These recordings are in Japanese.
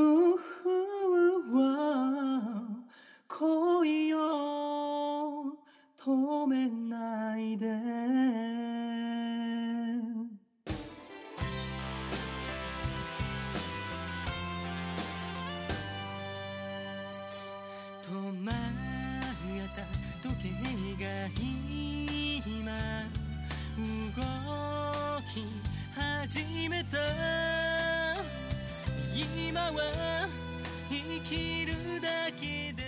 うふわ恋を止めないで。止まった時計が今動き始めた。は生きるだけで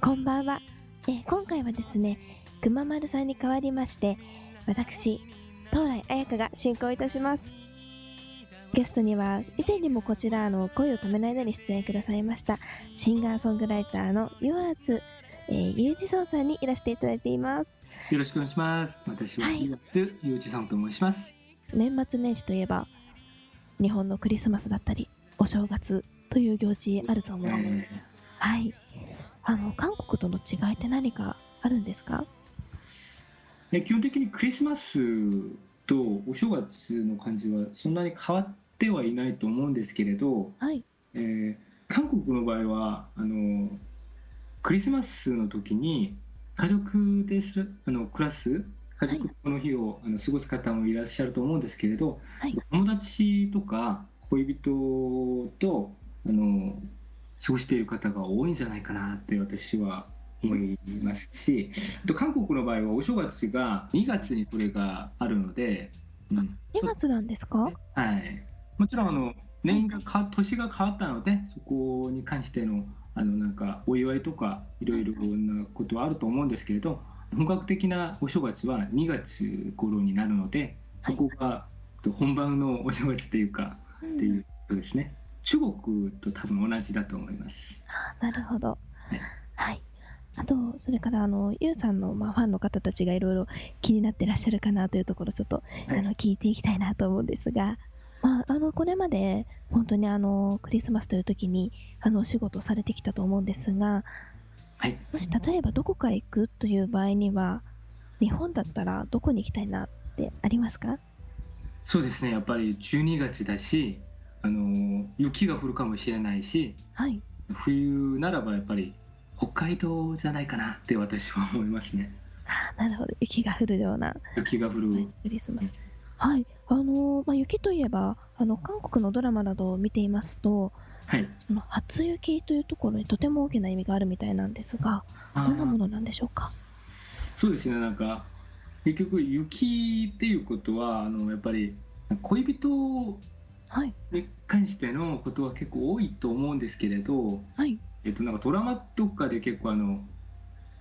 こんばんは。えー今回はですね、くままるさんに代わりまして、私、東来彩香が進行いたします。ゲストには、以前にもこちら、あの、恋を止めないでに出演くださいました、シンガーソングライターのユアーツ、えー、ゆうじそうさんにいらしていただいています。よろしくお願いします私ははいゆうちさんと申します年末年始といえば、日本のクリスマスだったり、お正月という行事あると思うえはい。あの、韓国との違いって何かあるんですか？ー基本的にクリスマスとお正月の感じはそんなに変わってはいないと思うんですけれど、はい。えー韓国の場合はあのクリスマスの時に家族でするあの暮らす家族この日を、あの過ごす方もいらっしゃると思うんですけれど、はい友達とか恋人とあの過ごしている方が多いんじゃないかなって私は思いますし韓国の場合はお正月が2月にそれがあるので、うん。2月なんですか？はい、もちろんあの年がか年が変わったのでそこに関してのあのなんかお祝いとかいろいろなことはあると思うんですけれど本格的なお正月は2月頃になるのではい。そこが本番のお正月っていうかっていうことですね。中国と多分同じだと思います。あなるほど。い。はい。あと、それから、あの、ゆうさんの、まあ、ファンの方たちがいろいろ気になってらっしゃるかなというところ、ちょっと、はい。あの、聞いていきたいなと思うんですが、まあ、あの、これまで、本当にあの、クリスマスという時に、あの、お仕事をされてきたと思うんですが、はい。もし、例えばどこか行くという場合には、日本だったらどこに行きたいなってありますか？そうですねやっぱり12月だしあの雪が降るかもしれないしはい。冬ならばやっぱり北海道じゃないかなって私は思いますねあなるほど。雪が降るような、雪が降る、クリスマス。はい。あのまあ、雪といえば、あの、韓国のドラマなどを見ていますと、はいその初雪というところにとても大きな意味があるみたいなんですが、あどんなもーのなんでしょうか？そうですねなんか結局雪っていうことはあのやっぱり恋人はい。に関してのことは結構多いと思うんですけれど、はい。えっと、なんかドラマとかで結構あの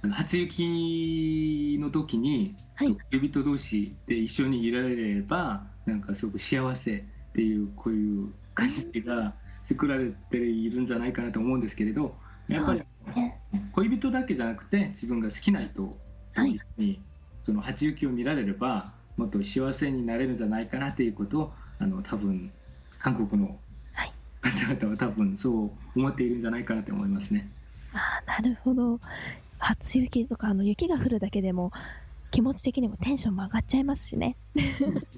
初雪の時に、はい恋人同士で一緒にいられればなんかすごく幸せっていうこういう感じが作られているんじゃないかなと思うんですけれどやっぱり。恋人だけじゃなくて自分が好きな人とはい一緒にその初雪を見られればもっと幸せになれるんじゃないかなっていうことをあの多分韓国のはい方々は多分そう思っているんじゃないかなと思いますね。ああ、なるほど。初雪とか、あの、雪が降るだけでも、気持ち的にもテンションも上がっちゃいますしね。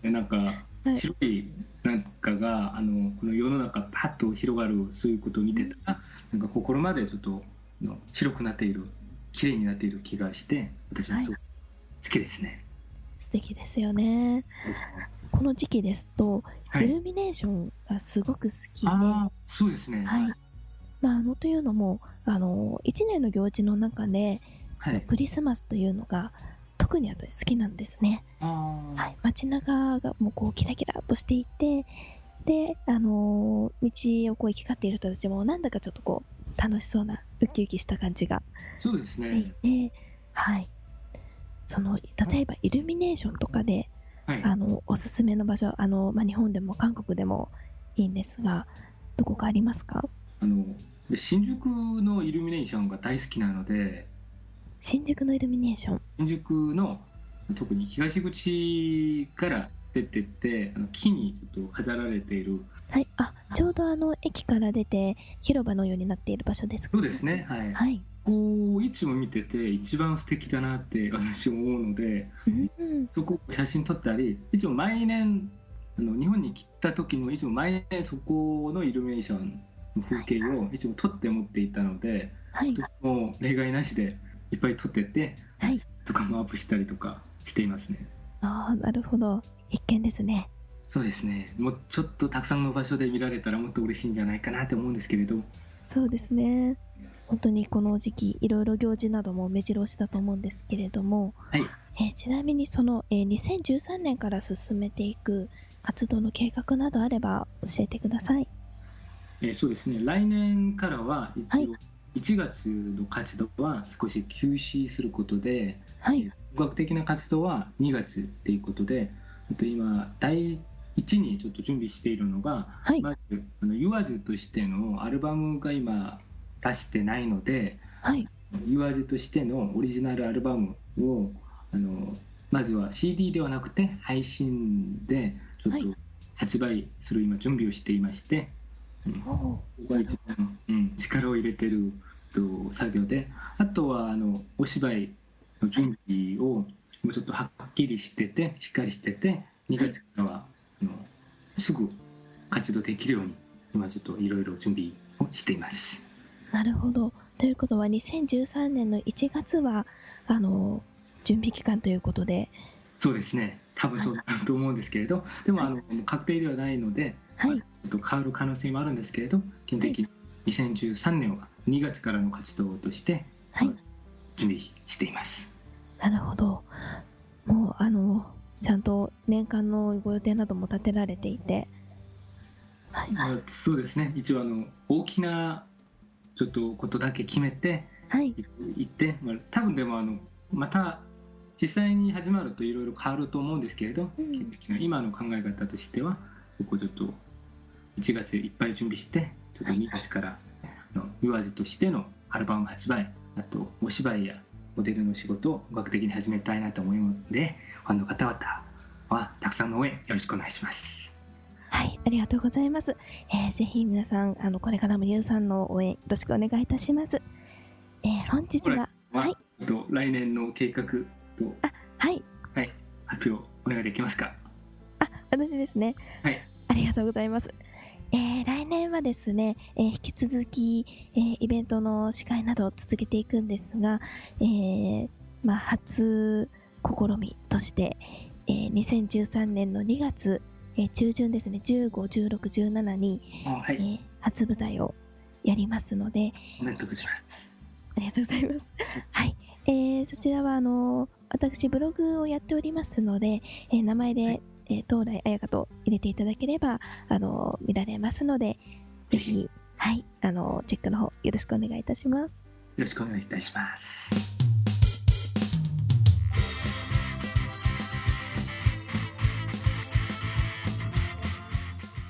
でなんか はい白いなんかがあのこの世の中パッと広がるそういうことを見てたらなんか心までちょっとの白くなっている綺麗になっている気がして私もすごく好きですね。素敵ですよね。ですねこの時期ですと、はい、イルミネーションがすごく好きで、ああそうですね。はい。まあ、あの、というのも、あの、一年の行事の中で、そのクリスマスというのが、特に私好きなんですね。はい。街中がもうこう、キラキラっとしていて、で、あのー道をこう行き交っている人たちも、なんだかちょっとこう、楽しそうな、ウキウキした感じがそうですね。いて、はい。その、例えばイルミネーションとかで、はい。あの、おすすめの場所、あの、まあ、日本でも韓国でもいいんですが、どこかありますか？あので新宿のイルミネーションが大好きなので新宿のイルミネーション。新宿の特に東口から出てってあの木にちょっと飾られているはい。あ、ちょうどあの、駅から出て、広場のようになっている場所ですか？そうですねはい、はい。こういつも見てて一番素敵だなって私思うのでうん。そこを写真撮ったりいつも毎年あの日本に来た時もいつも毎年そこのイルミネーション風景をいつも撮って持っていたので、はい。もう例外なしでいっぱい撮ってって、はいとかもアップしたりとかしていますね。ああ、なるほど。一見ですね。そうですね。もうちょっとたくさんの場所で見られたらもっと嬉しいんじゃないかなと思うんですけれど、そうですね。本当にこの時期、いろいろ行事なども目白押しだと思うんですけれども、はい。えーちなみにその、えー2013年から進めていく活動の計画などあれば教えてください。えーそうですね。来年からは一はい応1月の活動は少し休止することで、はい。音楽的な活動は2月っていうことで、あと今第一にちょっと準備しているのが、はい。まずあの Yours としてのアルバムが今出してないので、はい。Yours としてのオリジナルアルバムをあのまずは CD ではなくて配信でちょっとはい発売する今準備をしていまして、うん。おーここが一番、うん、力を入れてると作業であとはあのお芝居の準備をもうちょっとはっきりしててしっかりしてて2月からはあのすぐ活動できるように今ちょっといろいろ準備をしています。なるほど。ということは、2013年の1月は、あの、準備期間ということで、そうですね多分そうだと思うん。ですけれどでもあの確定ではないので、はい。変わる可能性もあるんですけれど基本的に2013年は2月からの活動としてはい。準備しています。なるほど。もう、あの、ちゃんと年間のご予定なども立てられていて、はい。まあそうですね一応あの大きなちょっとことだけ決めてはい。行って、まあ、多分でもあのまた実際に始まるといろいろ変わると思うんですけれど、うん今の考え方としてはここちょっと1月いっぱい準備してちょっと2月からあの言わずとしてのアルバム発売あとお芝居やモデルの仕事を本格的に始めたいなと思うのでファンの方々はたくさんの応援よろしくお願いします。はい、ありがとうございます。えーぜひ皆さん、あの、これからもゆうさんの応援よろしくお願いいたします。えー本日は、は、はいあと来年の計画とはい、はい発表お願いできますか？私ですね。はい。ありがとうございます。えー来年はですね、えー引き続き、えーイベントの司会などを続けていくんですが、えーまあ、初試みとして、えー2013年の2月、えー中旬ですね、15、16、17に、あはい、えー初舞台をやりますので、おめでとうございます。ありがとうございます。はい。えーそちらは、あの私、ブログをやっておりますので、えー名前で、はいえー東来彩香と入れていただければ、あの見られますので、ぜひ、はい、あのチェックの方、よろしくお願いいたします。よろしくお願いいたします。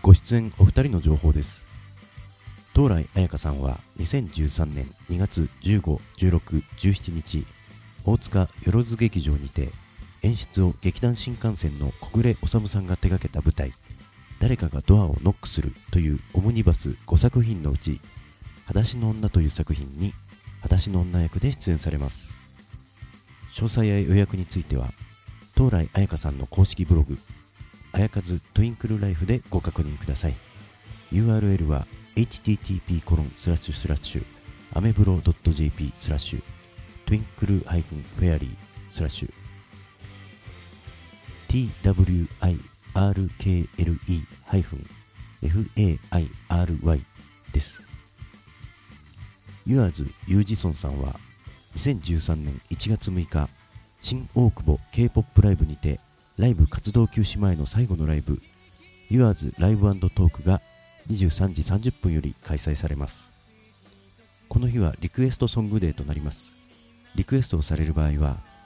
ご出演お二人の情報です東来彩香さんは2013年2月15、16、17日大塚よろず劇場にて演出を劇団新幹線の小暮治さんが手掛けた舞台「誰かがドアをノックする」というオムニバス5作品のうち「裸足の女」という作品に裸足の女役で出演されます。詳細や予約については東来彩香さんの公式ブログ Ayaka's Twinkle Life でご確認ください。URL は http コロンスラッシュスラッシュアメブロ .jp スラッシュ twinkle fairy スラッシュ twirkle-fairy です。ユアーズユージソンさんは2013年1月6日新大久保 K-POP ライブにてライブ活動休止前の最後のライブ Yours ライブトークが23時30分より開催されます。この日はリクエストソングデーとなります。リクエストをされる場合は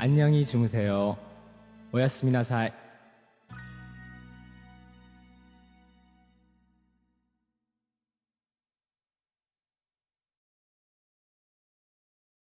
안녕히 주무세요. 오야스미나사이.